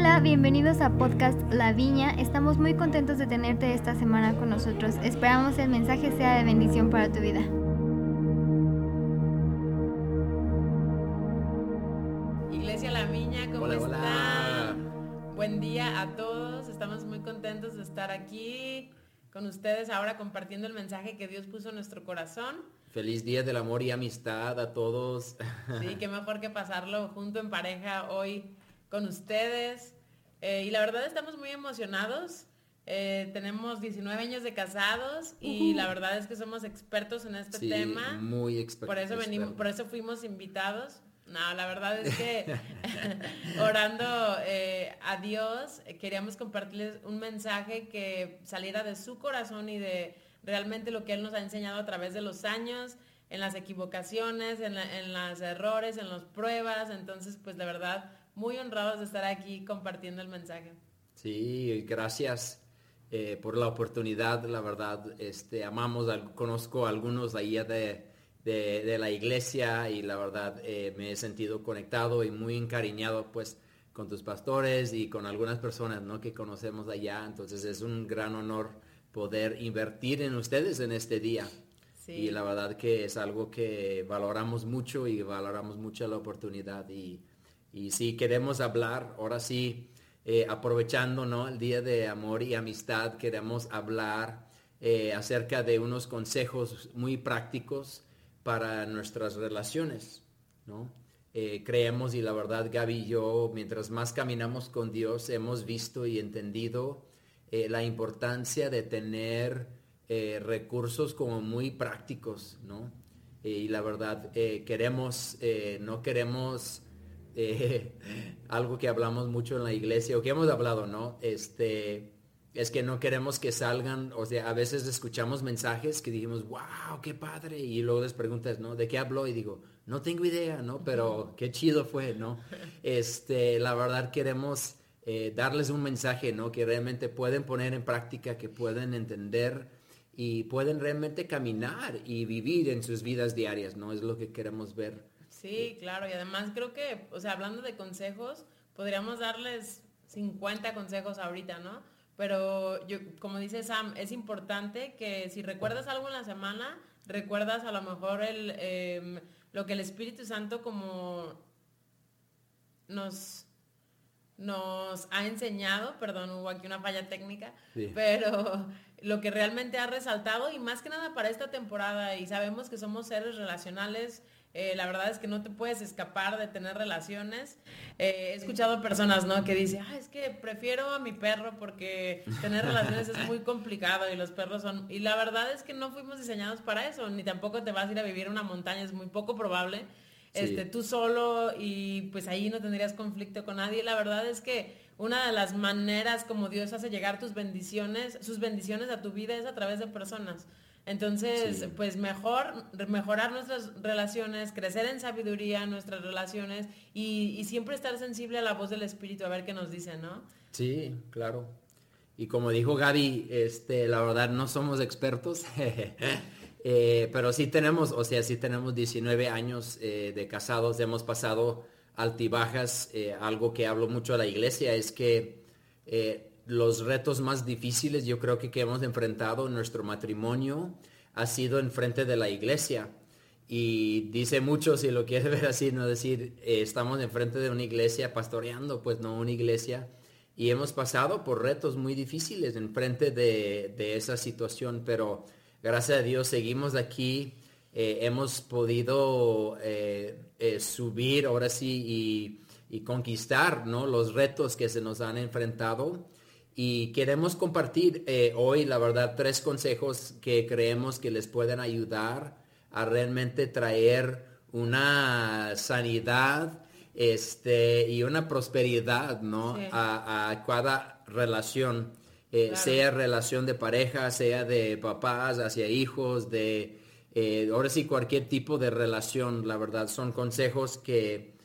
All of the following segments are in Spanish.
Hola, bienvenidos a Podcast La Viña. Estamos muy contentos de tenerte esta semana con nosotros. Esperamos el mensaje sea de bendición para tu vida. Iglesia La Viña, ¿cómo Hola, están? hola. Buen día a todos. Estamos muy contentos de estar aquí con ustedes ahora compartiendo el mensaje que Dios puso en nuestro corazón. Feliz día del amor y amistad a todos. Sí, qué mejor que pasarlo junto en pareja hoy con ustedes. Eh, y la verdad estamos muy emocionados. Eh, tenemos 19 años de casados y la verdad es que somos expertos en este Sí, tema. muy experto. Por eso venimos, por eso fuimos invitados. No, la verdad es que orando eh, a Dios, queríamos compartirles un mensaje que saliera de su corazón y de realmente lo que Él nos ha enseñado a través de los años, en las equivocaciones, en, la- en los errores, en las pruebas. Entonces, pues la verdad, muy honrados de estar aquí compartiendo el mensaje. Sí, gracias eh, por la oportunidad, la verdad. Este, amamos, conozco a algunos de allá de, de- de la iglesia y la verdad eh, me he sentido conectado y muy encariñado pues con tus pastores y con algunas personas ¿no? que conocemos allá. Entonces es un gran honor poder invertir en ustedes en este día. Sí. Y la verdad que es algo que valoramos mucho y valoramos mucho la oportunidad. Y, y sí, queremos hablar, ahora sí, eh, aprovechando ¿no? el Día de Amor y Amistad, queremos hablar eh, acerca de unos consejos muy prácticos para nuestras relaciones. ¿no? Eh, creemos y la verdad Gaby y yo, mientras más caminamos con Dios, hemos visto y entendido la importancia de tener recursos como muy prácticos, ¿no? Y la verdad, queremos, no queremos eh, algo que hablamos mucho en la iglesia, o que hemos hablado, ¿no? Este, es que no queremos que salgan, o sea, a veces escuchamos mensajes que dijimos, wow, qué padre, y luego les preguntas, ¿no? ¿De qué habló? Y digo, no tengo idea, ¿no? Pero qué chido fue, ¿no? Este, la verdad queremos eh, darles un mensaje, ¿no? Que realmente pueden poner en práctica, que pueden entender y pueden realmente caminar y vivir en sus vidas diarias, ¿no? Es lo que queremos ver. Sí, claro, y además creo que, o sea, hablando de consejos, podríamos darles 50 consejos ahorita, ¿no? Pero yo, como dice Sam, es importante que si recuerdas algo en la semana, recuerdas a lo mejor el, em, lo que el Espíritu Santo como nos, nos ha enseñado, perdón, hubo aquí una falla técnica, Sí. pero lo que realmente ha resaltado y más que nada para esta temporada y sabemos que somos seres relacionales, eh, la verdad es que no te puedes escapar de tener relaciones. Eh, he escuchado personas, ¿no? Que dicen, ah, es que prefiero a mi perro porque tener relaciones es muy complicado y los perros son... Y la verdad es que no fuimos diseñados para eso, ni tampoco te vas a ir a vivir en una montaña, es muy poco probable. Sí. Este, tú solo y pues ahí no tendrías conflicto con nadie. La verdad es que una de las maneras como Dios hace llegar tus bendiciones, sus bendiciones a tu vida es a través de personas. Entonces, Sí. pues mejor mejorar nuestras relaciones, crecer en sabiduría nuestras relaciones y, y siempre estar sensible a la voz del Espíritu a ver qué nos dice, ¿no? Sí, claro. Y como dijo Gaby, este, la verdad no somos expertos, eh, pero sí tenemos, o sea, sí tenemos 19 años eh, de casados, hemos pasado altibajas, eh, algo que hablo mucho a la iglesia es que los retos más difíciles yo creo que, que hemos enfrentado en nuestro matrimonio ha sido en frente de la iglesia. Y dice mucho, si lo quieres ver así, no decir, eh, estamos enfrente de una iglesia pastoreando, pues no una iglesia. Y hemos pasado por retos muy difíciles en frente de, de esa situación, pero gracias a Dios seguimos aquí, eh, hemos podido eh, subir ahora sí y, y conquistar ¿no? los retos que se nos han enfrentado. Y queremos compartir eh, hoy, la verdad, tres consejos que creemos que les pueden ayudar a realmente traer una sanidad este, y una prosperidad ¿no? Sí. a, a cada relación, eh, Claro. sea relación de pareja, sea de papás hacia hijos, de eh, ahora sí cualquier tipo de relación, la verdad, son consejos que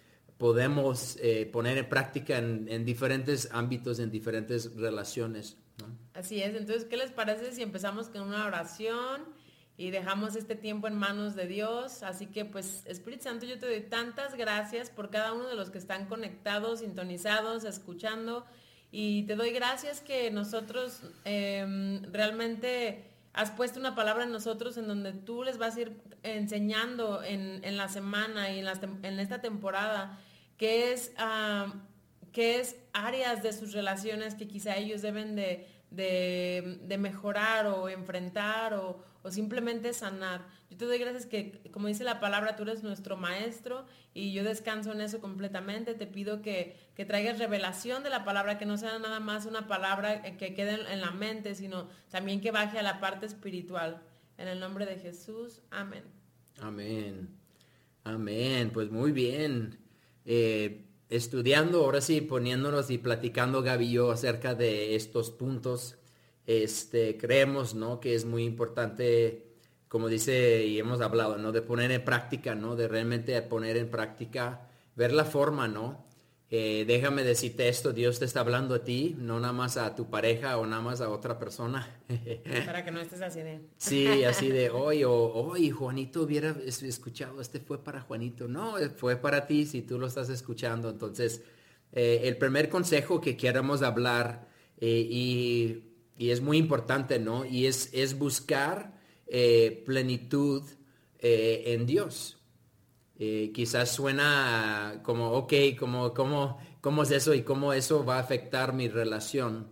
podemos eh, poner en práctica en, en diferentes ámbitos, en diferentes relaciones. Así es, entonces, ¿qué les parece si empezamos con una oración y dejamos este tiempo en manos de Dios. Así que pues Espíritu Santo, yo te doy tantas gracias por cada uno de los que están conectados, sintonizados, escuchando. Y te doy gracias que nosotros em, realmente has puesto una palabra en nosotros en donde tú les vas a ir enseñando en, la semana y en, en, esta temporada, que es, es áreas de sus relaciones que quizá ellos deben de, de mejorar o enfrentar o, o simplemente sanar. Yo te doy gracias que, como dice la palabra, tú eres nuestro maestro y yo descanso en eso completamente. Te pido que, que traigas revelación de la palabra, que no sea nada más una palabra que quede en la mente, sino también que baje a la parte espiritual. En el nombre de Jesús, amén. Amén. Amén. Pues muy bien. Eh, estudiando, ahora sí, poniéndonos y platicando Gaby acerca de estos puntos este, creemos, ¿no? Que es muy importante, como dice y hemos hablado, ¿no? De poner en práctica, ¿no? De realmente poner en práctica, ver la forma, ¿no? Eh, déjame decirte esto, Dios te está hablando a ti, no nada más a tu pareja o nada más a otra persona. Para que no estés así de... Sí, así de, hoy, o hoy Juanito hubiera escuchado, este fue para Juanito. No, fue para ti si tú lo estás escuchando. Entonces, eh, el primer consejo que queramos hablar eh, y y es muy importante, ¿no? Y es, es buscar eh, plenitud eh, en Dios. Eh, quizás suena como, ok, como, como, ¿cómo es eso y cómo eso va a afectar mi relación?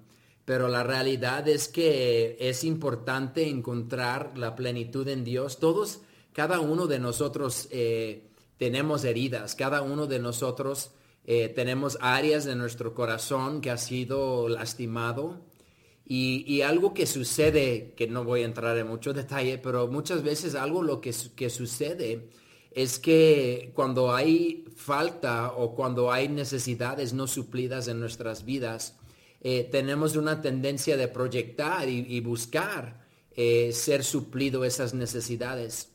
Pero la realidad es que es importante encontrar la plenitud en Dios. Todos, cada uno de nosotros tenemos heridas, cada uno de nosotros tenemos áreas de nuestro corazón que ha sido lastimado y, algo que sucede, que no voy a entrar en mucho detalle, pero muchas veces algo lo que sucede es que cuando hay falta o cuando hay necesidades no suplidas en nuestras vidas, eh, tenemos una tendencia de proyectar y, buscar eh, ser suplido esas necesidades.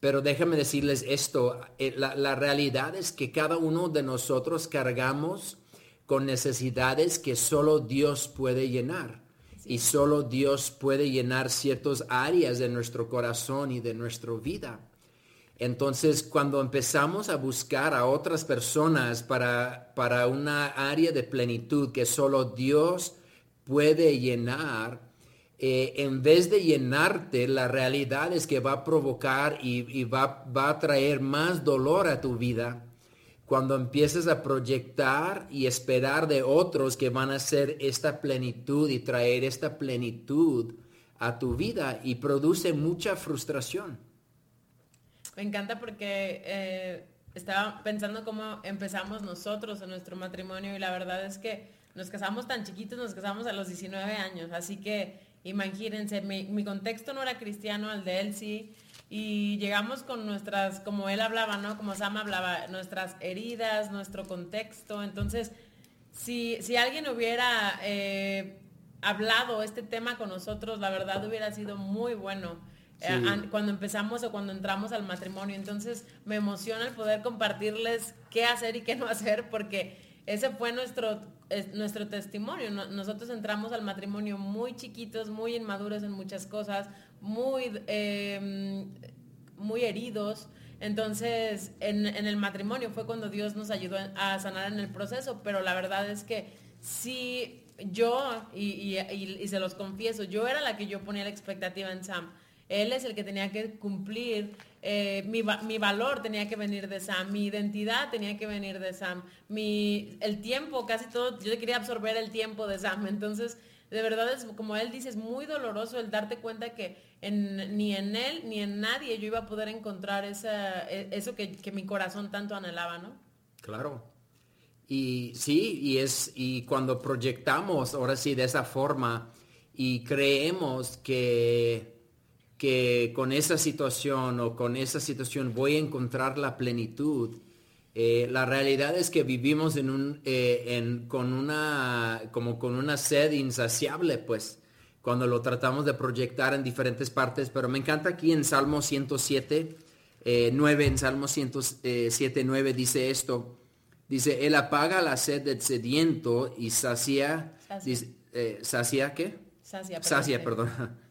Pero déjame decirles esto, eh, la, la realidad es que cada uno de nosotros cargamos con necesidades que solo Dios puede llenar y solo Dios puede llenar ciertas áreas de nuestro corazón y de nuestra vida. Entonces, cuando empezamos a buscar a otras personas para, para una área de plenitud que solo Dios puede llenar, eh, en vez de llenarte, la realidad es que va a provocar y, va, va a traer más dolor a tu vida cuando empieces a proyectar y esperar de otros que van a hacer esta plenitud y traer esta plenitud a tu vida y produce mucha frustración. Me encanta porque eh, estaba pensando cómo empezamos nosotros en nuestro matrimonio y la verdad es que nos casamos tan chiquitos, nos casamos a los 19 años, así que imagínense, mi, mi contexto no era cristiano, el de él sí, y llegamos con nuestras, como él hablaba, ¿no? Como Sam hablaba, nuestras heridas, nuestro contexto. Entonces, si, si alguien hubiera eh, hablado este tema con nosotros, la verdad hubiera sido muy bueno. Eh, cuando empezamos o cuando entramos al matrimonio. Entonces me emociona el poder compartirles qué hacer y qué no hacer porque ese fue nuestro, nuestro testimonio. nosotros entramos al matrimonio muy chiquitos, muy inmaduros en muchas cosas, muy, em, muy heridos. Entonces, en, el matrimonio fue cuando Dios nos ayudó a sanar en el proceso, pero la verdad es que sí, yo, y, se los confieso, yo era la que yo ponía la expectativa en Sam. Él es el que tenía que cumplir, eh, mi, mi, valor tenía que venir de Sam, mi identidad tenía que venir de Sam, mi, el tiempo, casi todo, yo quería absorber el tiempo de Sam. Entonces, de verdad es, como él dice, es muy doloroso el darte cuenta que ni en él ni en nadie yo iba a poder encontrar esa, e, eso que, mi corazón tanto anhelaba, ¿no? Claro. Y sí, y es, y cuando proyectamos ahora sí de esa forma y creemos que, que con esa situación o con esa situación voy a encontrar la plenitud, eh, la realidad es que vivimos en un, eh, con una, como con una sed insaciable, pues, cuando lo tratamos de proyectar en diferentes partes, pero me encanta aquí en Salmo 107, 9, eh, en Salmo 107, 9 dice esto, dice, Él apaga la sed del sediento y sacia, sacia, ¿sacia qué? Sacia, sacia, perdón,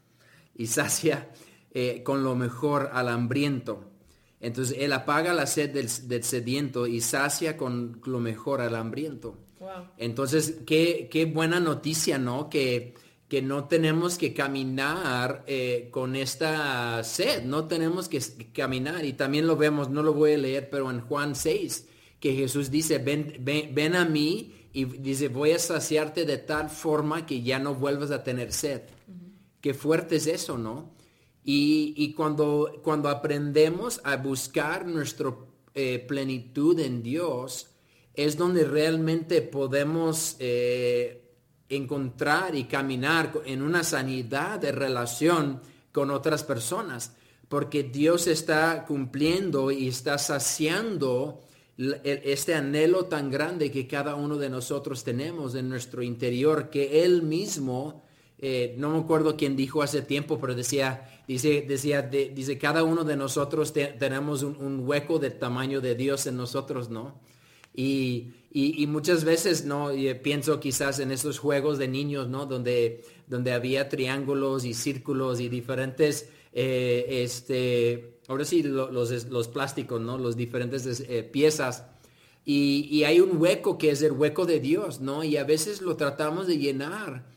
y sacia eh, con lo mejor al hambriento. Entonces Él apaga la sed del, sediento y sacia con lo mejor al hambriento. Entonces, qué, qué, buena noticia, ¿no? Que, que no tenemos que caminar eh, con esta sed, no tenemos que caminar. Y también lo vemos, no lo voy a leer, pero en Juan 6, que Jesús dice, ven, ven, a mí y dice, voy a saciarte de tal forma que ya no vuelvas a tener sed. Qué fuerte es eso, ¿no? Y, cuando, cuando aprendemos a buscar nuestra eh, plenitud en Dios, es donde realmente podemos eh, encontrar y caminar en una sanidad de relación con otras personas, porque Dios está cumpliendo y está saciando este anhelo tan grande que cada uno de nosotros tenemos en nuestro interior, que Él mismo, eh, no me acuerdo quién dijo hace tiempo, pero decía, dice, decía, dice, cada uno de nosotros tenemos un, hueco del tamaño de Dios en nosotros, ¿no? Y, y, muchas veces, ¿no? pienso quizás en esos juegos de niños, ¿no? Donde, donde había triángulos y círculos y diferentes, eh, este, ahora sí, los, los, plásticos, ¿no? Los diferentes eh, piezas. Y, y, hay un hueco que es el hueco de Dios, ¿no? Y a veces lo tratamos de llenar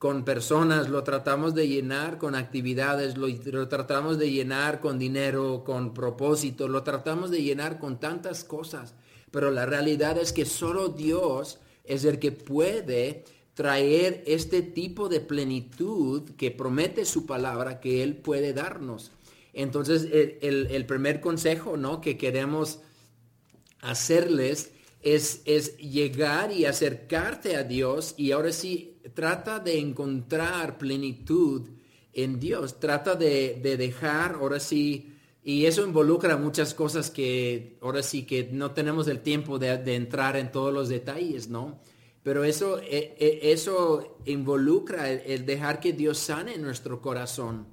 con personas, lo tratamos de llenar con actividades, lo, tratamos de llenar con dinero, con propósito, lo tratamos de llenar con tantas cosas. Pero la realidad es que solo Dios es el que puede traer este tipo de plenitud que promete su palabra que Él puede darnos. Entonces, el, primer consejo ¿no? que queremos hacerles es, es, llegar y acercarte a Dios y ahora sí, trata de encontrar plenitud en Dios, trata de, de dejar, ahora sí, y eso involucra muchas cosas que ahora sí que no tenemos el tiempo de, entrar en todos los detalles, ¿no? Pero eso, e, e, eso involucra el, dejar que Dios sane nuestro corazón,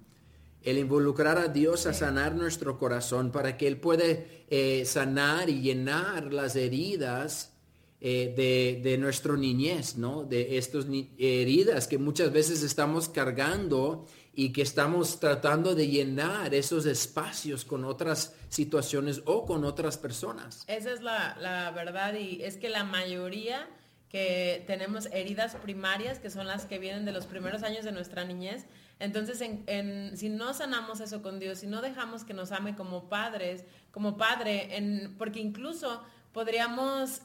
el involucrar a Dios a sanar nuestro corazón para que Él puede eh, sanar y llenar las heridas eh, de, de nuestra niñez, ¿no? De estas heridas que muchas veces estamos cargando y que estamos tratando de llenar esos espacios con otras situaciones o con otras personas. Esa es la, verdad y es que la mayoría que tenemos heridas primarias, que son las que vienen de los primeros años de nuestra niñez. Entonces, en, si no sanamos eso con Dios, si no dejamos que nos ame como padres, como padre, en, porque incluso podríamos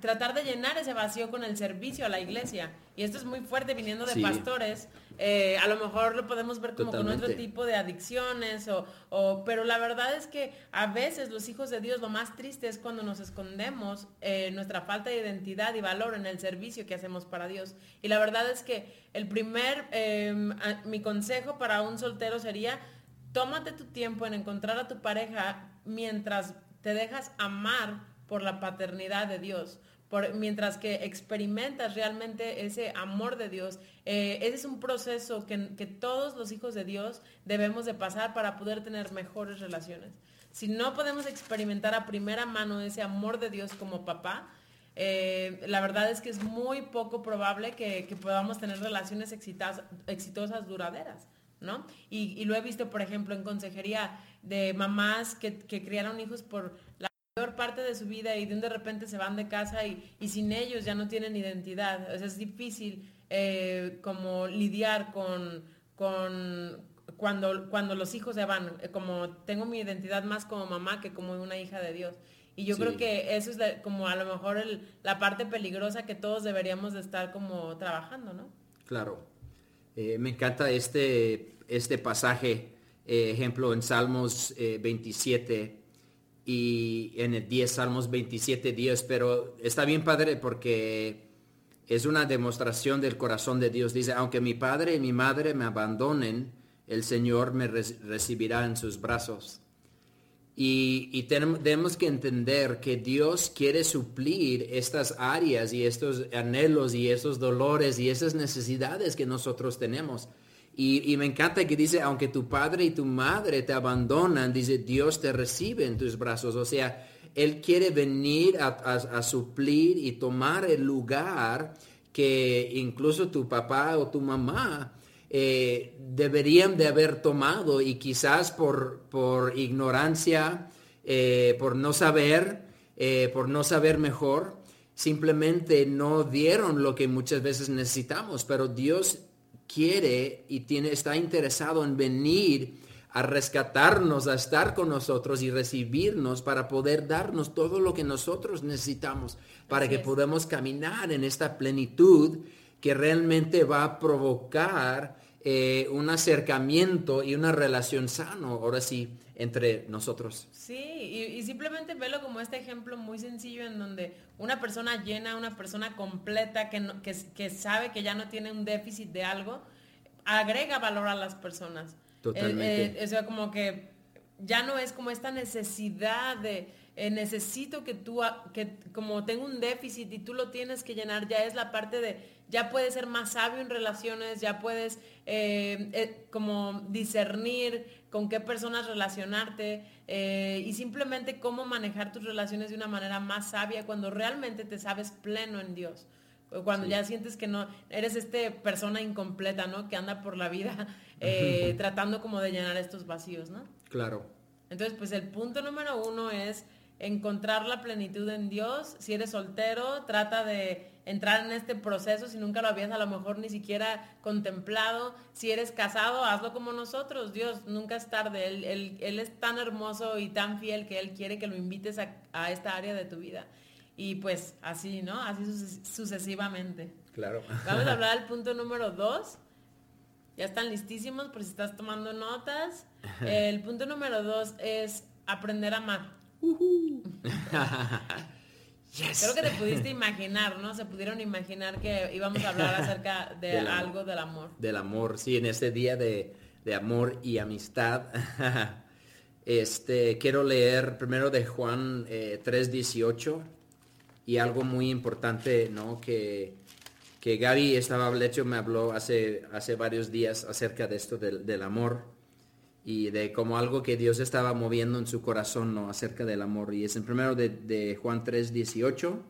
tratar de llenar ese vacío con el servicio a la iglesia. Y esto es muy fuerte viniendo de pastores eh, a lo mejor lo podemos ver como con otro tipo de adicciones, o, pero la verdad es que a veces los hijos de Dios lo más triste es cuando nos escondemos eh, nuestra falta de identidad y valor en el servicio que hacemos para Dios. Y la verdad es que el primer, em, mi consejo para un soltero sería, tómate tu tiempo en encontrar a tu pareja mientras te dejas amar por la paternidad de Dios mientras que experimentas realmente ese amor de Dios, eh, ese es un proceso que, todos los hijos de Dios debemos de pasar para poder tener mejores relaciones. Si no podemos experimentar a primera mano ese amor de Dios como papá, eh, la verdad es que es muy poco probable que, podamos tener relaciones exitosas, exitosas duraderas. ¿no? Y, lo he visto, por ejemplo, en consejería de mamás que, que criaron hijos por la parte de su vida y de repente se van de casa y, sin ellos ya no tienen identidad. es difícil eh, como lidiar con, con cuando, cuando los hijos se van, eh, como tengo mi identidad más como mamá que como una hija de Dios. Y yo creo que eso es como a lo mejor la parte peligrosa que todos deberíamos de estar como trabajando, ¿no? Claro. Eh, me encanta este, este pasaje, ejemplo, en Salmos 27, y en el 10, Salmos 27, 10, pero está bien padre porque es una demostración del corazón de Dios. Dice, aunque mi padre y mi madre me abandonen, el Señor me recibirá en sus brazos. Y, tenemos que entender que Dios quiere suplir estas áreas y estos anhelos y esos dolores y esas necesidades que nosotros tenemos. Y, me encanta que dice, aunque tu padre y tu madre te abandonan, dice, Dios te recibe en tus brazos. O sea, Él quiere venir a, suplir y tomar el lugar que incluso tu papá o tu mamá eh, deberían de haber tomado y quizás por, por ignorancia, eh, por no saber, eh, por no saber mejor, simplemente no dieron lo que muchas veces necesitamos, pero Dios quiere y tiene, está interesado en venir a rescatarnos, a estar con nosotros y recibirnos para poder darnos todo lo que nosotros necesitamos para que podamos caminar en esta plenitud que realmente va a provocar eh, un acercamiento y una relación sano, ahora sí, entre nosotros. Sí, y, simplemente velo como este ejemplo muy sencillo en donde una persona llena, una persona completa, que, que, sabe que ya no tiene un déficit de algo, agrega valor a las personas. Totalmente. Eh, o sea, como que ya no es como esta necesidad de eh, necesito que tú, que como tengo un déficit y tú lo tienes que llenar, ya es la parte de, ya puedes ser más sabio en relaciones, ya puedes eh, eh, como discernir con qué personas relacionarte y simplemente cómo manejar tus relaciones de una manera más sabia cuando realmente te sabes pleno en Dios. Cuando ya sientes que no, eres este persona incompleta, ¿no? Que anda por la vida tratando como de llenar estos vacíos, ¿no? Claro. Entonces, pues el punto número uno es encontrar la plenitud en Dios. Si eres soltero, trata de entrar en este proceso si nunca lo habías a lo mejor ni siquiera contemplado. Si eres casado, hazlo como nosotros. Dios nunca es tarde. Él, es tan hermoso y tan fiel que Él quiere que lo invites a, esta área de tu vida. Y pues así, ¿no? Así sucesivamente. Claro. Vamos a hablar del punto número dos. Ya están listísimos por si estás tomando notas. El punto número dos es aprender a amar. Creo que te pudiste imaginar, ¿no? Se pudieron imaginar que íbamos a hablar acerca de algo del amor. Del amor, sí, en este día de, amor y amistad. este, quiero leer primero de Juan 3.18 eh, y algo muy importante, ¿no? Que, que Gaby estaba, de hecho me habló hace, hace varios días acerca de esto del amor y de como algo que Dios estaba moviendo en su corazón ¿no? acerca del amor. Y es en primero de, Juan 3, 18.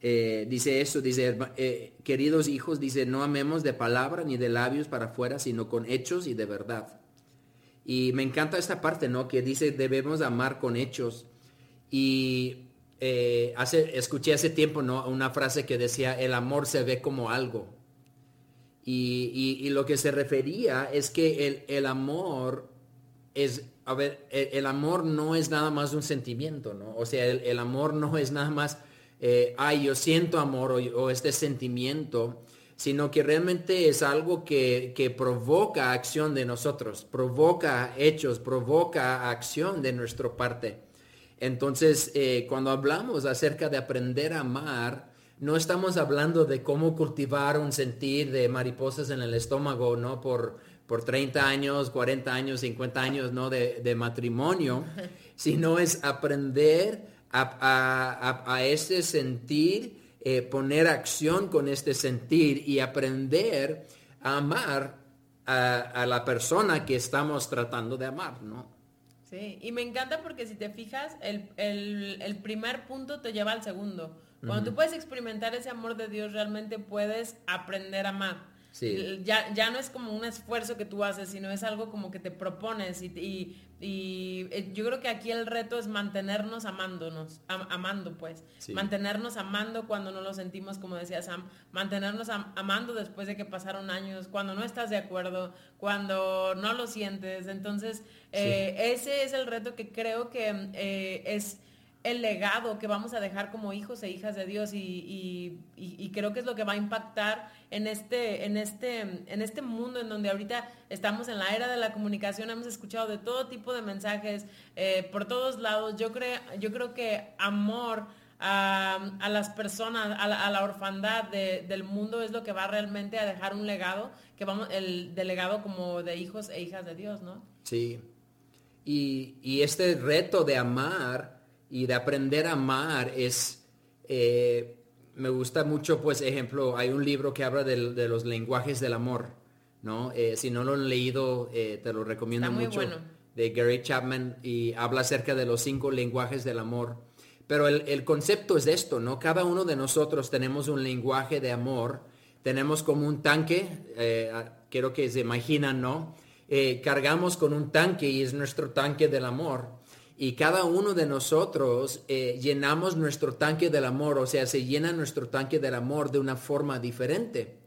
Eh, dice eso, dice, eh, queridos hijos, dice, no amemos de palabra ni de labios para afuera, sino con hechos y de verdad. Y me encanta esta parte, ¿no? Que dice, debemos amar con hechos. Y eh, hace, escuché hace tiempo, ¿no? Una frase que decía, el amor se ve como algo. Y, lo que se refería es que el, amor es, a ver, el, amor no es nada más un sentimiento, ¿no? O sea, el, amor no es nada más, eh, ay, yo siento amor o, este sentimiento, sino que realmente es algo que, provoca acción de nosotros, provoca hechos, provoca acción de nuestra parte. Entonces, eh, cuando hablamos acerca de aprender a amar, no estamos hablando de cómo cultivar un sentir de mariposas en el estómago, ¿no? Por, por 30 años, 40 años, 50 años, ¿no? De, matrimonio, sino es aprender a, ese sentir, eh, poner acción con este sentir y aprender a amar a, la persona que estamos tratando de amar, ¿no? Sí, y me encanta porque si te fijas, el, el primer punto te lleva al segundo. Cuando tú puedes experimentar ese amor de Dios, realmente puedes aprender a amar. Ya, ya no es como un esfuerzo que tú haces, sino es algo como que te propones y, eh, yo creo que aquí el reto es mantenernos amándonos, amando pues, mantenernos amando cuando no lo sentimos, como decía Sam, mantenernos amando después de que pasaron años, cuando no estás de acuerdo, cuando no lo sientes. Entonces, eh, ese es el reto que creo que eh, es el legado que vamos a dejar como hijos e hijas de Dios y, creo que es lo que va a impactar en este, en, este, en este mundo en donde ahorita estamos en la era de la comunicación, hemos escuchado de todo tipo de mensajes eh, por todos lados. Yo, creo yo creo que amor a, las personas, a la, orfandad del mundo es lo que va realmente a dejar un legado, que vamos, el de legado como de hijos e hijas de Dios, ¿no? Sí. Y, y este reto de amar y de aprender a amar es, eh, me gusta mucho, pues, ejemplo, hay un libro que habla de, los lenguajes del amor, ¿no? Eh, si no lo han leído, eh, te lo recomiendo mucho. De Gary Chapman y habla acerca de los cinco lenguajes del amor. Pero el, el, concepto es esto, ¿no? Cada uno de nosotros tenemos un lenguaje de amor, tenemos como un tanque, quiero que se imaginan, ¿no? Cargamos con un tanque y es nuestro tanque del amor. Y cada uno de nosotros eh, llenamos nuestro tanque del amor, o sea, se llena nuestro tanque del amor de una forma diferente.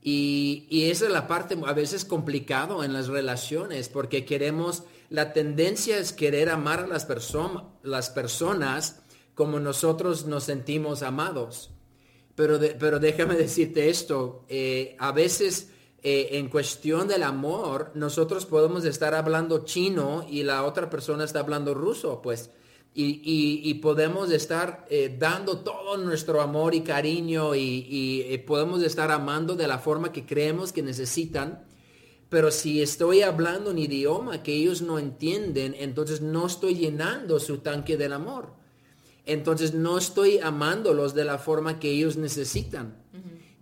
Y, y esa es la parte a veces complicado en las relaciones, porque queremos, la tendencia es querer amar a las, las personas como nosotros nos sentimos amados. Pero, pero déjame decirte esto, eh, a veces eh, en cuestión del amor, nosotros podemos estar hablando chino y la otra persona está hablando ruso, pues. Y, podemos estar eh, dando todo nuestro amor y cariño y, podemos estar amando de la forma que creemos que necesitan. Pero si estoy hablando un idioma que ellos no entienden, entonces no estoy llenando su tanque del amor entonces no estoy amándolos de la forma que ellos necesitan.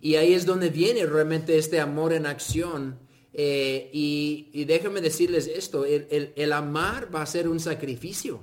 Y ahí es donde viene realmente este amor en acción. Eh, y, déjenme decirles esto, el, amar va a ser un sacrificio.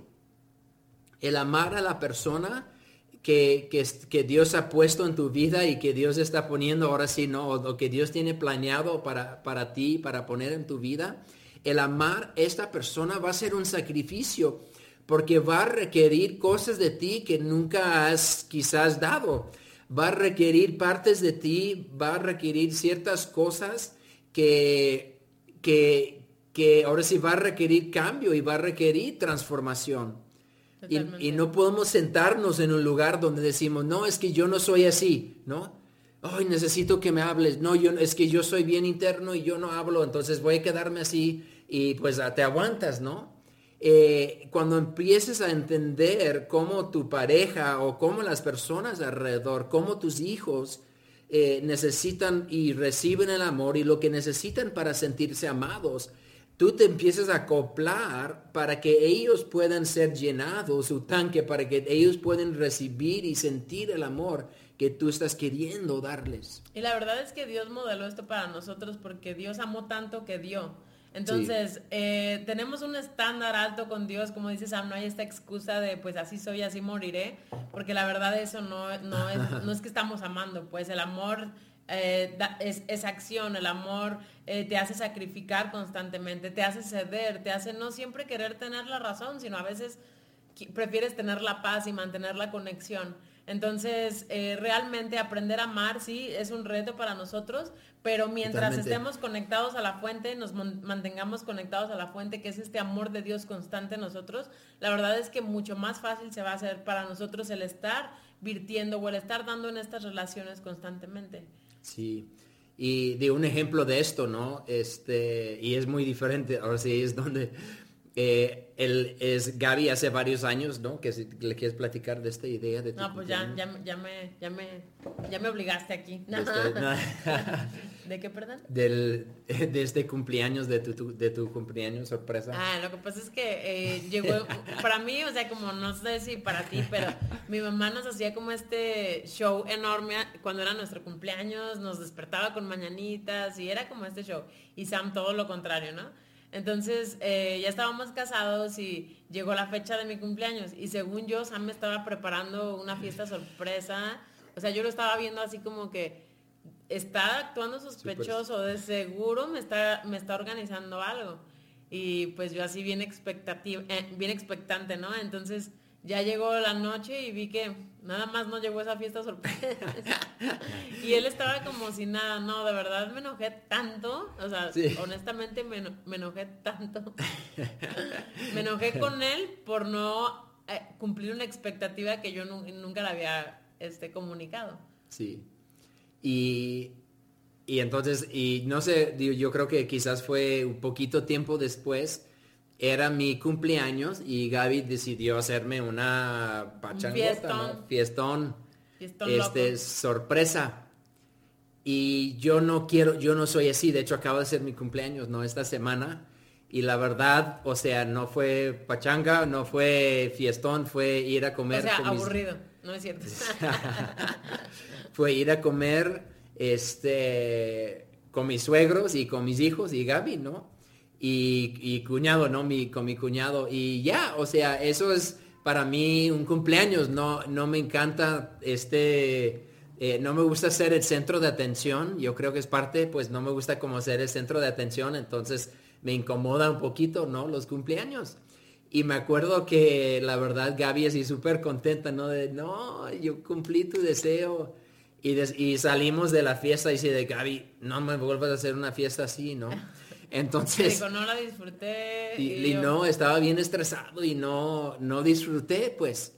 El amar a la persona que, que, Dios ha puesto en tu vida y que Dios está poniendo ahora sí, no, o que Dios tiene planeado para, para ti, para poner en tu vida. El amar a esta persona va a ser un sacrificio porque va a requerir cosas de ti que nunca has quizás dado. Va a requerir partes de ti, va a requerir ciertas cosas que, que, que ahora sí va a requerir cambio y va a requerir transformación. Y, no podemos sentarnos en un lugar donde decimos, no, es que yo no soy así, ¿no? Ay, necesito que me hables. No, yo, es que yo soy bien interno y yo no hablo, entonces voy a quedarme así y pues te aguantas, ¿no? Eh, cuando empieces a entender cómo tu pareja o cómo las personas alrededor, cómo tus hijos eh, necesitan y reciben el amor y lo que necesitan para sentirse amados, tú te empiezas a acoplar para que ellos puedan ser llenados, su tanque, para que ellos puedan recibir y sentir el amor que tú estás queriendo darles. Y la verdad es que Dios modeló esto para nosotros porque Dios amó tanto que dio. Entonces, eh, tenemos un estándar alto con Dios, como dices Sam, no hay esta excusa de pues así soy, así moriré, porque la verdad eso no, no, es, no es que estamos amando, pues el amor eh, es, acción, el amor eh, te hace sacrificar constantemente, te hace ceder, te hace no siempre querer tener la razón, sino a veces prefieres tener la paz y mantener la conexión. Entonces, eh, realmente aprender a amar, sí, es un reto para nosotros, pero mientras estemos conectados a la fuente, nos mantengamos conectados a la fuente, que es este amor de Dios constante en nosotros, la verdad es que mucho más fácil se va a hacer para nosotros el estar virtiendo o el estar dando en estas relaciones constantemente. Sí. Y de un ejemplo de esto, ¿no? Este, y es muy diferente, ahora sí es donde eh, él es Gaby hace varios años, ¿no? Que si le quieres platicar de esta idea de tu No, pues ya, ya, ya, me, ya, me, ya me obligaste aquí. ¿De qué, perdón? Del, de este cumpleaños, de tu, de tu cumpleaños sorpresa. Ah, lo que pasa es que eh, llegó, para mí, o sea, como no sé si para ti, pero mi mamá nos hacía como este show enorme cuando era nuestro cumpleaños, nos despertaba con mañanitas y era como este show. Y Sam todo lo contrario, ¿no? Entonces eh, ya estábamos casados y llegó la fecha de mi cumpleaños y según yo Sam me estaba preparando una fiesta sorpresa. O sea, yo lo estaba viendo así como que está actuando sospechoso, de seguro me está, me está organizando algo. Y pues yo así bien expectativa, eh, bien expectante, ¿no? Entonces ya llegó la noche y vi que nada más no llegó esa fiesta sorpresa. y él estaba como si nada, no, de verdad me enojé tanto, o sea, honestamente me, enojé tanto. me enojé con él por no eh, cumplir una expectativa que yo nunca le había este, comunicado. Sí. Y, y entonces, y no sé, yo creo que quizás fue un poquito tiempo después era mi cumpleaños y Gaby decidió hacerme una pachangota, fiestón, fiestón, este, sorpresa. Y yo no quiero, yo no soy así, de hecho acaba de ser mi cumpleaños, ¿no? Esta semana. Y la verdad, o sea, no fue pachanga, no fue fiestón, fue ir a comer. O sea, aburrido, no es cierto. fue ir a comer este, con mis suegros y con mis hijos y Gaby, ¿no? Y, cuñado, ¿no? Mi, con mi cuñado. Y ya, o sea, eso es para mí un cumpleaños. No, no me encanta este Eh, no me gusta ser el centro de atención, yo creo que es parte, pues no me gusta como ser el centro de atención, entonces me incomoda un poquito, ¿no? Los cumpleaños. Y me acuerdo que la verdad Gaby así súper contenta, ¿no? De, no, yo cumplí tu deseo. Y, y salimos de la fiesta y dice Gaby, no me vuelvas a hacer una fiesta así, ¿no? Entonces... Digo, no la disfruté. Y, no, estaba bien estresado y no, no disfruté, pues.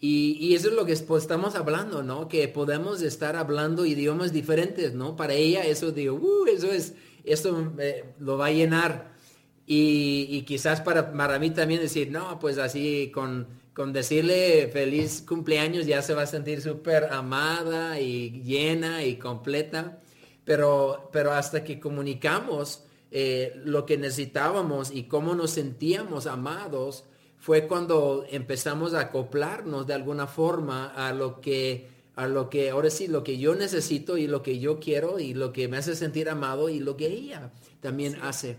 Y, eso es lo que pues, estamos hablando, ¿no? Que podemos estar hablando idiomas diferentes, ¿no? Para ella eso digo, uh, eso es, eso lo va a llenar. Y, quizás para, para mí también decir, no, pues así con, con decirle feliz cumpleaños ya se va a sentir súper amada y llena y completa. Pero, pero hasta que comunicamos eh, lo que necesitábamos y cómo nos sentíamos amados, fue cuando empezamos a acoplarnos de alguna forma a lo que a lo que ahora sí lo que yo necesito y lo que yo quiero y lo que me hace sentir amado y lo que ella también hace.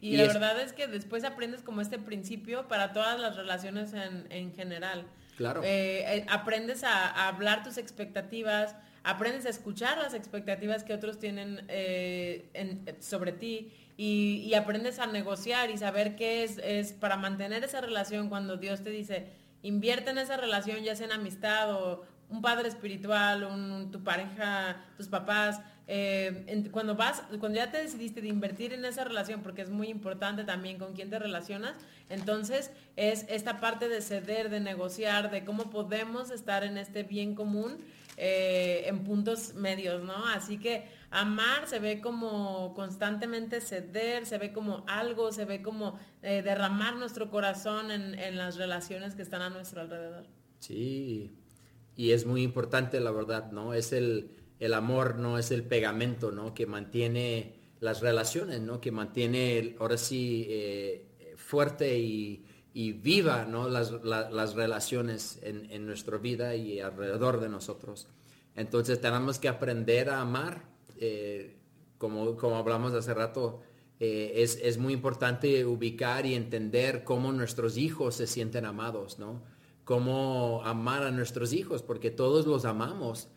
Y, la verdad es que después aprendes como este principio para todas las relaciones en, general. Claro. Eh, eh, aprendes a, hablar tus expectativas, aprendes a escuchar las expectativas que otros tienen eh, sobre ti y, aprendes a negociar y saber qué es, es para mantener esa relación cuando Dios te dice, invierte en esa relación, ya sea en amistad o un padre espiritual, un, tu pareja, tus papás, eh, cuando vas, cuando ya te decidiste de invertir en esa relación, porque es muy importante también con quién te relacionas, entonces es esta parte de ceder, de negociar, de cómo podemos estar en este bien común eh, en puntos medios, ¿no? Así que amar se ve como constantemente ceder, se ve como algo, se ve como eh, derramar nuestro corazón en, las relaciones que están a nuestro alrededor. Sí, y es muy importante la verdad, ¿no? Es el, el amor, ¿no? Es el pegamento, ¿no? Que mantiene las relaciones, ¿no? Que mantiene, ahora sí, eh, fuerte y, y viva ¿no? las, las relaciones en, en, nuestra vida y alrededor de nosotros. Entonces tenemos que aprender a amar, eh, como, como hablamos hace rato, eh, es, es, muy importante ubicar y entender cómo nuestros hijos se sienten amados, ¿no? Cómo amar a nuestros hijos, porque todos los amamos,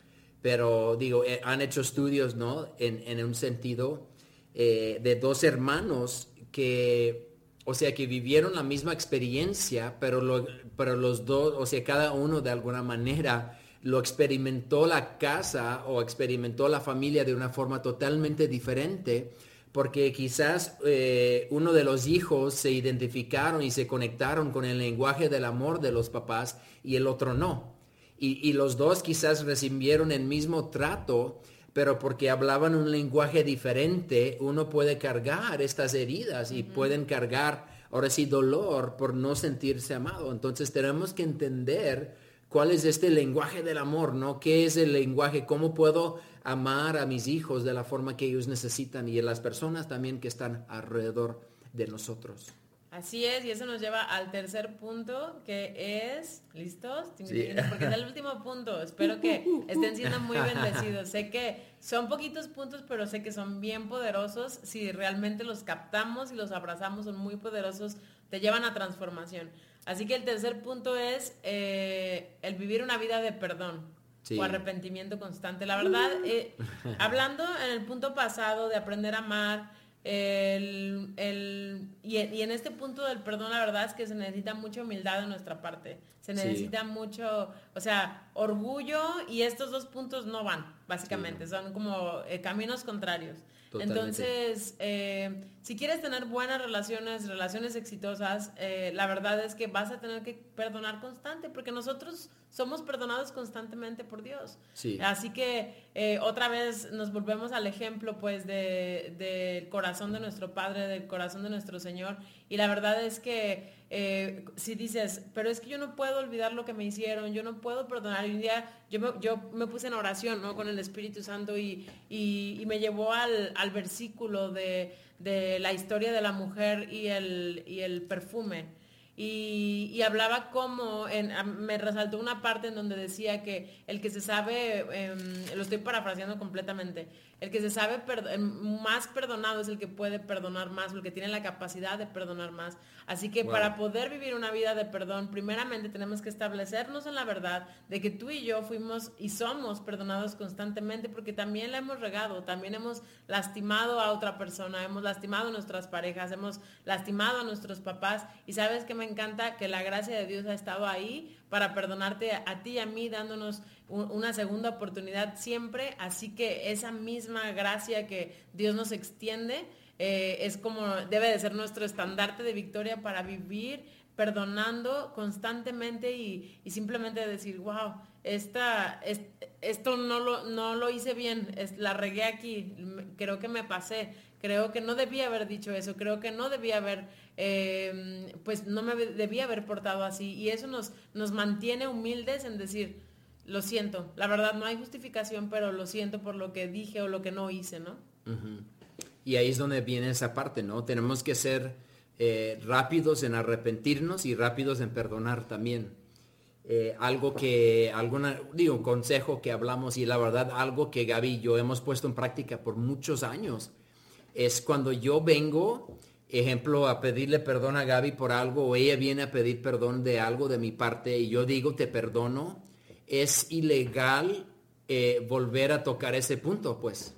pero digo, eh, han hecho estudios, ¿no? En, en un sentido de dos hermanos que o sea, que vivieron la misma experiencia, pero, pero los dos, o sea, cada uno de alguna manera lo experimentó la casa o experimentó la familia de una forma totalmente diferente, porque quizás eh, uno de los hijos se identificaron y se conectaron con el lenguaje del amor de los papás y el otro no. Y, los dos quizás recibieron el mismo trato, pero porque hablaban un lenguaje diferente, uno puede cargar estas heridas y pueden cargar, ahora sí, dolor por no sentirse amado. Entonces tenemos que entender cuál es este lenguaje del amor, ¿no? ¿Qué es el lenguaje? ¿Cómo puedo amar a mis hijos de la forma que ellos necesitan y a las personas también que están alrededor de nosotros? Así es, y eso nos lleva al tercer punto, que es, ¿listos? Porque es el último punto. Espero que estén siendo muy bendecidos. Sé que son poquitos puntos, pero sé que son bien poderosos. Si realmente los captamos y los abrazamos, son muy poderosos, te llevan a transformación. Así que el tercer punto es eh, el vivir una vida de perdón o arrepentimiento constante. La verdad, eh, hablando en el punto pasado de aprender a amar, el, el, y, en este punto del perdón, la verdad es que se necesita mucha humildad de nuestra parte. Se necesita mucho, o sea, orgullo y estos dos puntos no van, básicamente. Son como eh, caminos contrarios. Entonces, eh, si quieres tener buenas relaciones, relaciones exitosas, eh, la verdad es que vas a tener que perdonar constante, porque nosotros somos perdonados constantemente por Dios. Así que eh, otra vez nos volvemos al ejemplo, pues, del corazón de nuestro Padre, del corazón de nuestro Señor. Y la verdad es que eh, si dices, pero es que yo no puedo olvidar lo que me hicieron, yo no puedo perdonar. Y un día yo me, puse en oración ¿no? con el Espíritu Santo y, me llevó al, versículo de, la historia de la mujer y el, perfume. y, hablaba como, me resaltó una parte en donde decía que el que se sabe, em, lo estoy parafraseando completamente, el que se sabe más perdonado es el que puede perdonar más, el que tiene la capacidad de perdonar más. Así que para poder vivir una vida de perdón, primeramente tenemos que establecernos en la verdad de que tú y yo fuimos y somos perdonados constantemente porque también la hemos regado, también hemos lastimado a otra persona, hemos lastimado a nuestras parejas, hemos lastimado a nuestros papás y sabes que me encanta que la gracia de Dios ha estado ahí para perdonarte a ti y a mí, dándonos una segunda oportunidad siempre. Así que esa misma gracia que Dios nos extiende eh, es como debe de ser nuestro estandarte de victoria para vivir perdonando constantemente y, simplemente decir, wow, esta, esto no lo, no lo hice bien, la regué aquí, creo que me pasé, creo que no debía haber dicho eso, creo que no debía haber Em, pues no me debía haber portado así. Y eso nos, nos mantiene humildes en decir, lo siento, la verdad no hay justificación, pero lo siento por lo que dije o lo que no hice, ¿no? Y ahí es donde viene esa parte, ¿no? Tenemos que ser eh, rápidos en arrepentirnos y rápidos en perdonar también. Eh, algo que, alguna, digo, un consejo que hablamos y la verdad algo que Gaby y yo hemos puesto en práctica por muchos años, es cuando yo vengo ejemplo, a pedirle perdón a Gaby por algo o ella viene a pedir perdón de algo de mi parte y yo digo te perdono, es ilegal eh, volver a tocar ese punto, pues.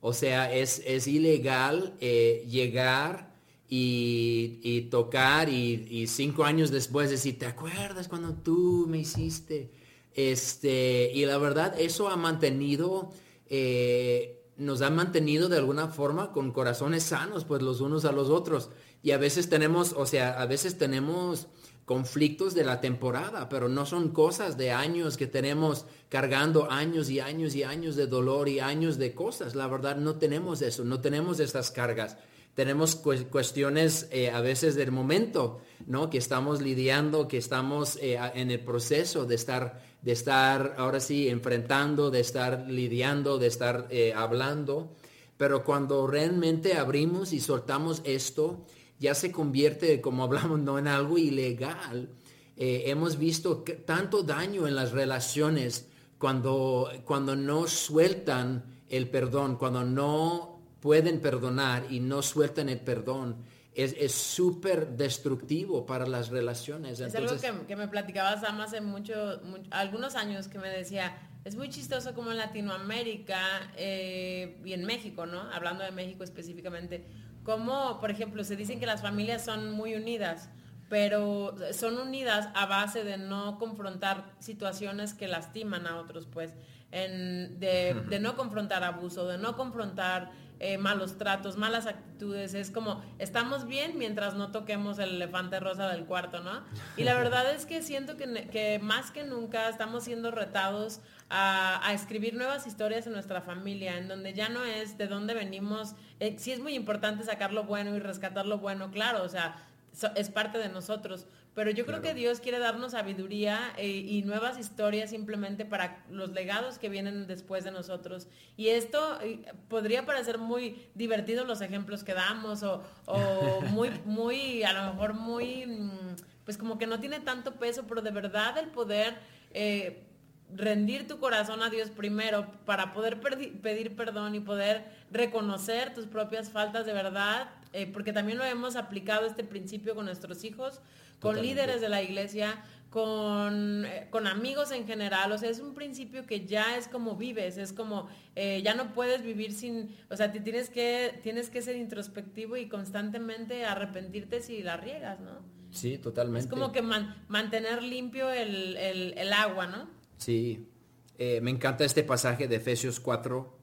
O sea, es, es ilegal eh, llegar y, tocar y, cinco años después decir, ¿te acuerdas cuando tú me hiciste? Este, y la verdad, eso ha mantenido... Eh, nos ha mantenido de alguna forma con corazones sanos, pues los unos a los otros. Y a veces tenemos, o sea, a veces tenemos conflictos de la temporada, pero no son cosas de años que tenemos cargando años y años y años de dolor y años de cosas. La verdad no tenemos eso, no tenemos estas cargas. Tenemos cuestiones eh, a veces del momento, ¿no? Que estamos lidiando, que estamos eh, en el proceso de estar de estar ahora sí enfrentando, de estar lidiando, de estar eh, hablando. Pero cuando realmente abrimos y soltamos esto, ya se convierte, como hablamos, no en algo ilegal. Eh, hemos visto tanto daño en las relaciones cuando, cuando no sueltan el perdón, cuando no pueden perdonar y no sueltan el perdón es súper destructivo para las relaciones. Es algo que, me platicaba Sam hace mucho, algunos años que me decía, es muy chistoso como en Latinoamérica eh, y en México, ¿no? Hablando de México específicamente, como, por ejemplo, se dicen que las familias son muy unidas, pero son unidas a base de no confrontar situaciones que lastiman a otros, pues, de no confrontar abuso, de no confrontar eh, malos tratos, malas actitudes. Es como, estamos bien mientras no toquemos el elefante rosa del cuarto, ¿no? Y la verdad es que siento que, más que nunca estamos siendo retados a, escribir nuevas historias en nuestra familia, en donde ya no es de dónde venimos. Eh, sí es muy importante sacar lo bueno y rescatar lo bueno, claro, o sea, es parte de nosotros pero yo creo que Dios quiere darnos sabiduría eh, y nuevas historias simplemente para los legados que vienen después de nosotros. Y esto eh, podría parecer muy divertido los ejemplos que damos o, muy, muy, a lo mejor muy, mm, pues como que no tiene tanto peso, pero de verdad el poder... Eh, rendir tu corazón a Dios primero para poder pedir perdón y poder reconocer tus propias faltas de verdad, porque también lo hemos aplicado este principio con nuestros hijos, con líderes de la iglesia, con, eh, con, amigos en general. O sea, es un principio que ya es como vives, es como eh, ya no puedes vivir sin, o sea, tienes que, tienes que ser introspectivo y constantemente arrepentirte si la riegas, ¿no? Sí, totalmente. Es como que mantener limpio el, agua, ¿no? Sí. Eh, me encanta este pasaje de Efesios 4.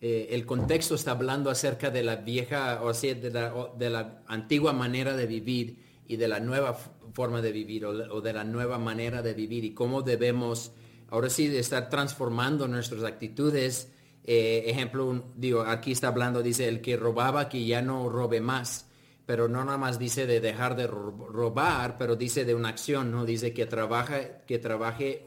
el contexto está hablando acerca de la vieja, o sea, de la, de la antigua manera de vivir y de la nueva forma de vivir o, de la nueva manera de vivir y cómo debemos ahora sí de estar transformando nuestras actitudes. Eh, ejemplo, digo, aquí está hablando, dice, el que robaba que ya no robe más, pero no nada más dice de dejar de robar, pero dice de una acción, ¿no? Dice que, trabaja, que trabaje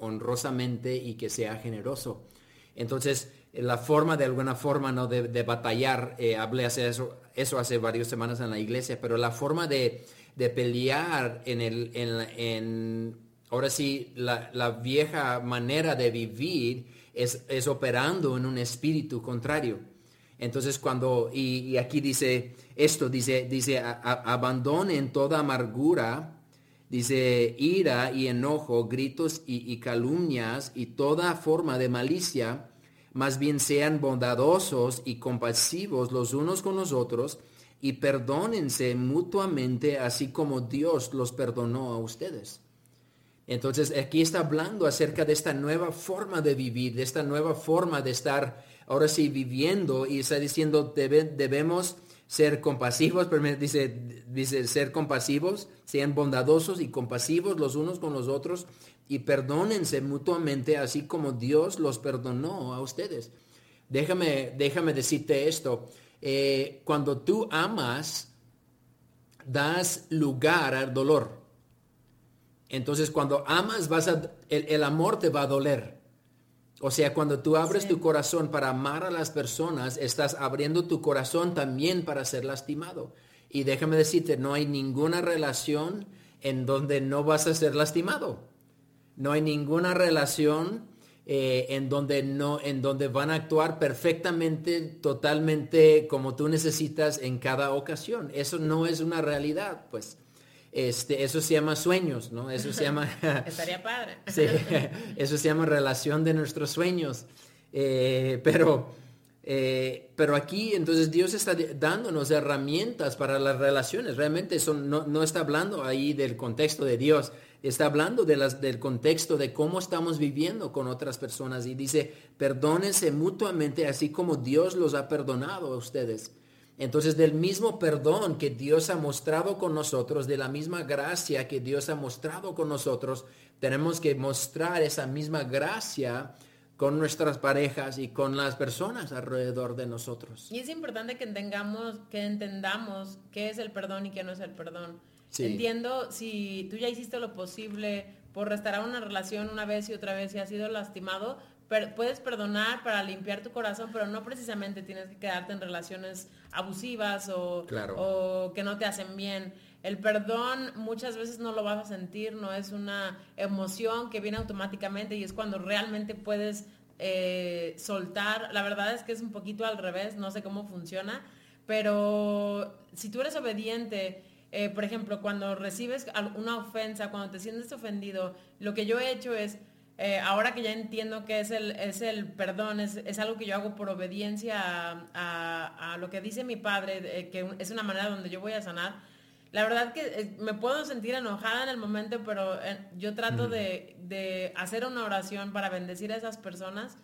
honrosamente y que sea generoso. Entonces, la forma de alguna forma ¿no? de, batallar, eh, hablé hace eso, hace varias semanas en la iglesia, pero la forma de de pelear en el, en, ahora sí, la, la, vieja manera de vivir es, es, operando en un espíritu contrario. Entonces cuando, y, aquí dice esto, dice, dice, abandonen toda amargura, dice, ira y enojo, gritos y, y calumnias y toda forma de malicia, más bien sean bondadosos y compasivos los unos con los otros y perdónense mutuamente así como Dios los perdonó a ustedes. Entonces aquí está hablando acerca de esta nueva forma de vivir, de esta nueva forma de estar ahora sí viviendo y está diciendo debemos ser compasivos, pero dice, ser compasivos, sean bondadosos y compasivos los unos con los otros y perdónense mutuamente así como Dios los perdonó a ustedes. Déjame, déjame decirte esto. Eh, cuando tú amas, das lugar al dolor. Entonces cuando amas, vas el, amor te va a doler. O sea, cuando tú abres tu corazón para amar a las personas, estás abriendo tu corazón también para ser lastimado. Y déjame decirte, no hay ninguna relación en donde no vas a ser lastimado. No hay ninguna relación eh, en, donde no, en donde van a actuar perfectamente, totalmente como tú necesitas en cada ocasión. Eso no es una realidad, pues. Este, eso se llama sueños, ¿no? Eso se llama... Estaría padre. sí, eso se llama relación de nuestros sueños. Eh, pero, eh, pero aquí entonces Dios está dándonos herramientas para las relaciones. Realmente no, no está hablando ahí del contexto de Dios está hablando de las, del contexto de cómo estamos viviendo con otras personas y dice, perdónense mutuamente así como Dios los ha perdonado a ustedes. Entonces, del mismo perdón que Dios ha mostrado con nosotros, de la misma gracia que Dios ha mostrado con nosotros, tenemos que mostrar esa misma gracia con nuestras parejas y con las personas alrededor de nosotros. Y es importante que entendamos, que entendamos qué es el perdón y qué no es el perdón. Entiendo si tú ya hiciste lo posible por restaurar una relación una vez y otra vez y has sido lastimado, puedes perdonar para limpiar tu corazón, pero no precisamente tienes que quedarte en relaciones abusivas o, o que no te hacen bien. El perdón muchas veces no lo vas a sentir, no es una emoción que viene automáticamente y es cuando realmente puedes eh, soltar. La verdad es que es un poquito al revés, no sé cómo funciona, pero si tú eres obediente, eh, por ejemplo, cuando recibes una ofensa, cuando te sientes ofendido, lo que yo he hecho es, eh, ahora que ya entiendo que es el, es el perdón, es, algo que yo hago por obediencia a, lo que dice mi padre, que es una manera donde yo voy a sanar. La verdad que eh, me puedo sentir enojada en el momento, pero yo trato de, de hacer una oración para bendecir a esas personas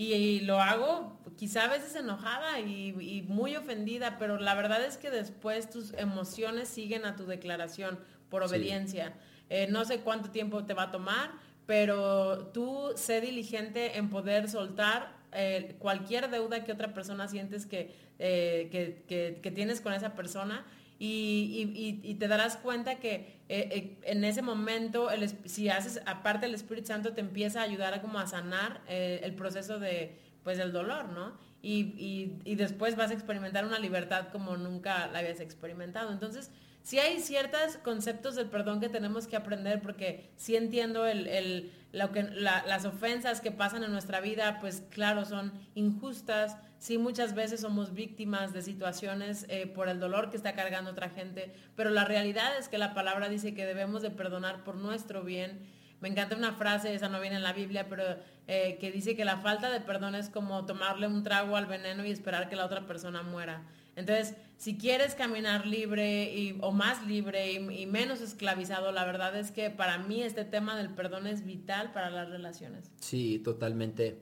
y, lo hago quizá a veces enojada y, muy ofendida, pero la verdad es que después tus emociones siguen a tu declaración por obediencia. Eh, no sé cuánto tiempo te va a tomar, pero tú sé diligente en poder soltar eh, cualquier deuda que otra persona sientes que, eh, que tienes con esa persona y, te darás cuenta que eh, eh, en ese momento, si haces, aparte el Espíritu Santo te empieza a ayudar a como a sanar eh, el proceso de, pues, del dolor, ¿no? Y, después vas a experimentar una libertad como nunca la habías experimentado. Entonces, sí hay ciertos conceptos del perdón que tenemos que aprender porque sí entiendo el, lo que, las ofensas que pasan en nuestra vida, pues claro, son injustas, Sí, muchas veces somos víctimas de situaciones eh, por el dolor que está cargando otra gente, pero la realidad es que la palabra dice que debemos de perdonar por nuestro bien. Me encanta una frase, esa no viene en la Biblia, pero eh, que dice que la falta de perdón es como tomarle un trago al veneno y esperar que la otra persona muera. Entonces, si quieres caminar libre y, o más libre y, menos esclavizado, la verdad es que para mí este tema del perdón es vital para las relaciones. Sí, totalmente.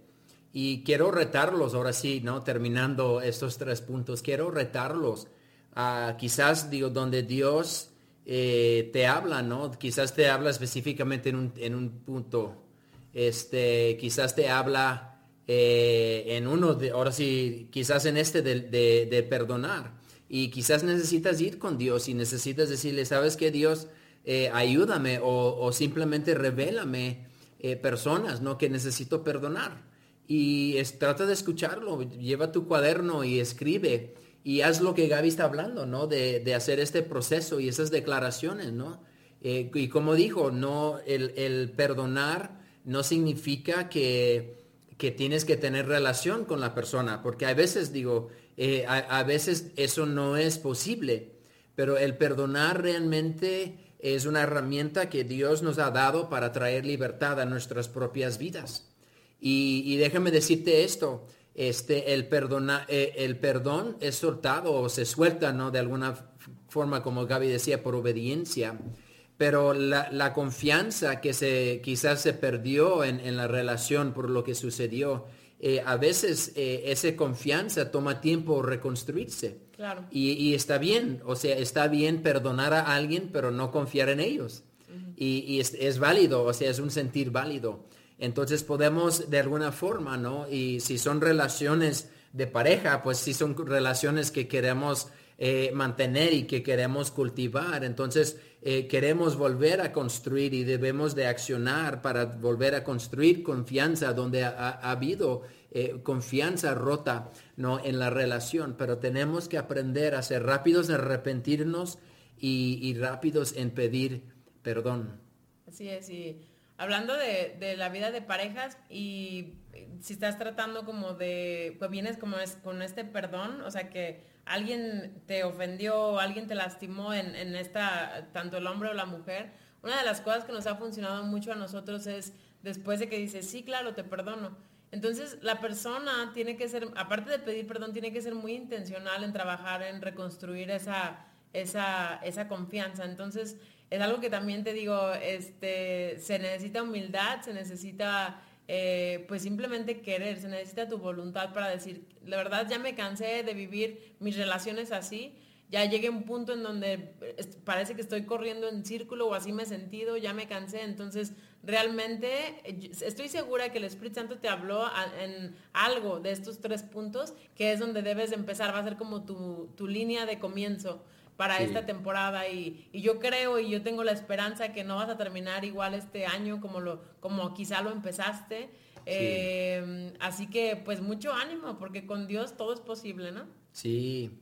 Y quiero retarlos, ahora sí, ¿no? Terminando estos tres puntos, quiero retarlos a quizás, digo, donde Dios eh, te habla, ¿no? Quizás te habla específicamente en un, en un punto, este, quizás te habla eh, en uno, de, ahora sí, quizás en este de, de, perdonar. Y quizás necesitas ir con Dios y necesitas decirle, ¿sabes qué, Dios? Eh, ayúdame o, o, simplemente revélame personas, ¿no? Que necesito perdonar y trata de escucharlo, lleva tu cuaderno y escribe y haz lo que Gaby está hablando, ¿no? De, hacer este proceso y esas declaraciones, ¿no? Eh, y como dijo, no, el, perdonar no significa que, que, tienes que tener relación con la persona, porque a veces digo, eh, a, veces eso no es posible, pero el perdonar realmente es una herramienta que Dios nos ha dado para traer libertad a nuestras propias vidas. Y, y déjame decirte esto, este, el, perdona, eh, el perdón es soltado o se suelta, ¿no? De alguna forma, como Gaby decía, por obediencia. Pero la, confianza que se, quizás se perdió en, la relación por lo que sucedió, eh, a veces eh, esa confianza toma tiempo reconstruirse. Claro. Y, está bien, o sea, está bien perdonar a alguien, pero no confiar en ellos. Y, es, es, válido, o sea, es un sentir válido. Entonces podemos de alguna forma, ¿no? Y si son relaciones de pareja, pues si son relaciones que queremos eh, mantener y que queremos cultivar. Entonces eh, queremos volver a construir y debemos de accionar para volver a construir confianza donde ha, habido eh, confianza rota ¿no? en la relación. Pero tenemos que aprender a ser rápidos en arrepentirnos y, y rápidos en pedir perdón. Así es, y hablando de, la vida de parejas y si estás tratando como de, pues vienes como es con este perdón, o sea que alguien te ofendió, alguien te lastimó en, en esta, tanto el hombre o la mujer, una de las cosas que nos ha funcionado mucho a nosotros es después de que dices, sí, claro, te perdono. Entonces la persona tiene que ser, aparte de pedir perdón, tiene que ser muy intencional en trabajar en reconstruir esa, esa, esa confianza. Entonces, es algo que también te digo, este, se necesita humildad, se necesita eh, pues simplemente querer, se necesita tu voluntad para decir, la verdad ya me cansé de vivir mis relaciones así, ya llegué a un punto en donde parece que estoy corriendo en círculo o así me he sentido, ya me cansé, entonces realmente estoy segura que el Espíritu Santo te habló en algo de estos tres puntos, que es donde debes empezar, va a ser como tu, tu línea de comienzo para esta temporada y, yo creo y yo tengo la esperanza que no vas a terminar igual este año como, lo, como quizá lo empezaste. Em, así que pues mucho ánimo porque con Dios todo es posible, ¿no? Sí,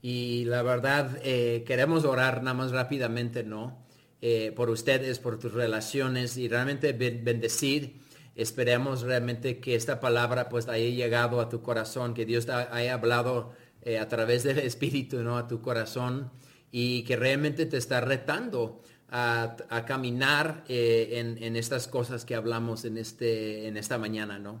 y la verdad eh, queremos orar nada más rápidamente, ¿no? Eh, por ustedes, por tus relaciones y realmente bendecir. Esperemos realmente que esta palabra pues haya llegado a tu corazón, que Dios haya hablado eh, a través del Espíritu, ¿no? A tu corazón y que realmente te está retando a, caminar eh, en, estas cosas que hablamos en, este, en esta mañana, ¿no?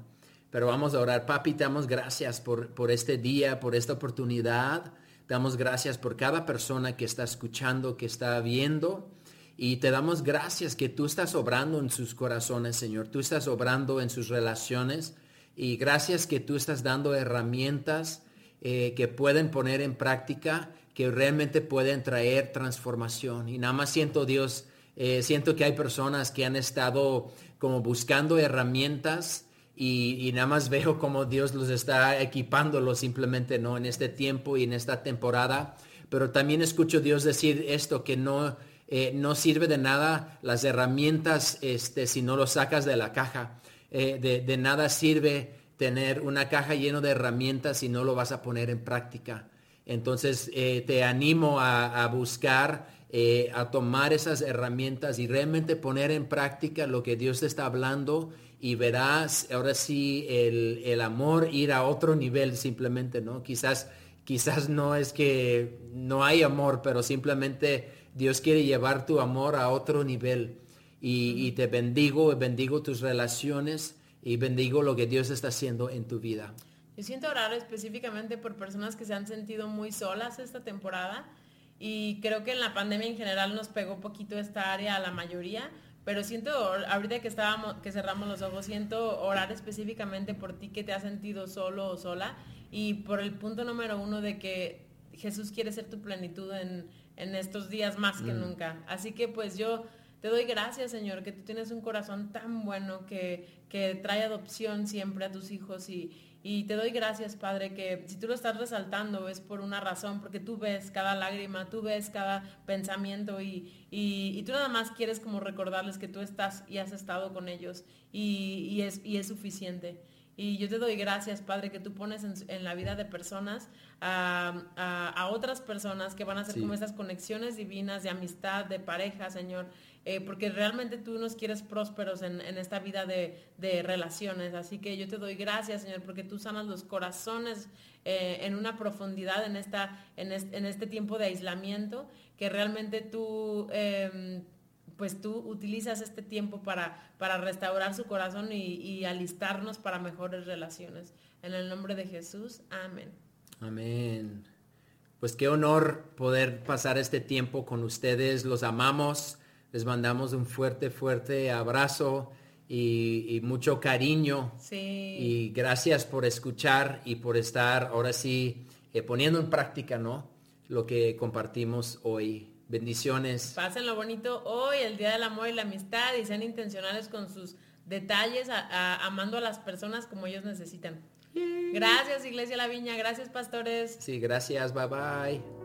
Pero vamos a orar. Papi, te damos gracias por, por este día, por esta oportunidad. Te damos gracias por cada persona que está escuchando, que está viendo. Y te damos gracias que tú estás obrando en sus corazones, Señor. Tú estás obrando en sus relaciones. Y gracias que tú estás dando herramientas eh, que pueden poner en práctica, que realmente pueden traer transformación. Y nada más siento, Dios, eh, siento que hay personas que han estado como buscando herramientas y, nada más veo como Dios los está equipándolo simplemente, ¿no? En este tiempo y en esta temporada. Pero también escucho Dios decir esto, que no, eh, no sirve de nada las herramientas este, si no lo sacas de la caja. de, de, nada sirve tener una caja llena de herramientas y no lo vas a poner en práctica. Entonces eh, te animo a, buscar, eh, a tomar esas herramientas y realmente poner en práctica lo que Dios te está hablando y verás ahora sí el, amor ir a otro nivel simplemente, ¿no? Quizás, quizás no es que no hay amor, pero simplemente Dios quiere llevar tu amor a otro nivel. Y, y te bendigo, bendigo tus relaciones y bendigo lo que Dios está haciendo en tu vida. Yo siento orar específicamente por personas que se han sentido muy solas esta temporada y creo que en la pandemia en general nos pegó poquito esta área a la mayoría, pero siento ahorita que estábamos que cerramos los ojos siento orar específicamente por ti que te has sentido solo o sola y por el punto número uno de que Jesús quiere ser tu plenitud en, en estos días más que mm. nunca. Así que pues yo te doy gracias, Señor, que tú tienes un corazón tan bueno que, que trae adopción siempre a tus hijos y, y te doy gracias, Padre, que si tú lo estás resaltando es por una razón, porque tú ves cada lágrima, tú ves cada pensamiento y, y, tú nada más quieres como recordarles que tú estás y has estado con ellos y, y, es, y es suficiente. Y yo te doy gracias, Padre, que tú pones en, la vida de personas a, otras personas que van a hacer como estas conexiones divinas de amistad, de pareja, Señor. Eh, porque realmente tú nos quieres prósperos en, esta vida de, relaciones. Así que yo te doy gracias, Señor, porque tú sanas los corazones eh, en una profundidad en, esta, en, este, tiempo de aislamiento, que realmente tú... Em, pues tú utilizas este tiempo para, para restaurar su corazón y, alistarnos para mejores relaciones. En el nombre de Jesús, amén. Amén. Pues qué honor poder pasar este tiempo con ustedes. Los amamos. Les mandamos un fuerte, fuerte abrazo y, mucho cariño. Sí. Y gracias por escuchar y por estar ahora sí eh, poniendo en práctica, ¿no? Lo que compartimos hoy. Bendiciones. Pasen lo bonito hoy, el Día del Amor y la Amistad, y sean intencionales con sus detalles, amando a las personas como ellos necesitan. Gracias, Iglesia La Viña. Gracias, pastores. Sí, gracias. Bye bye.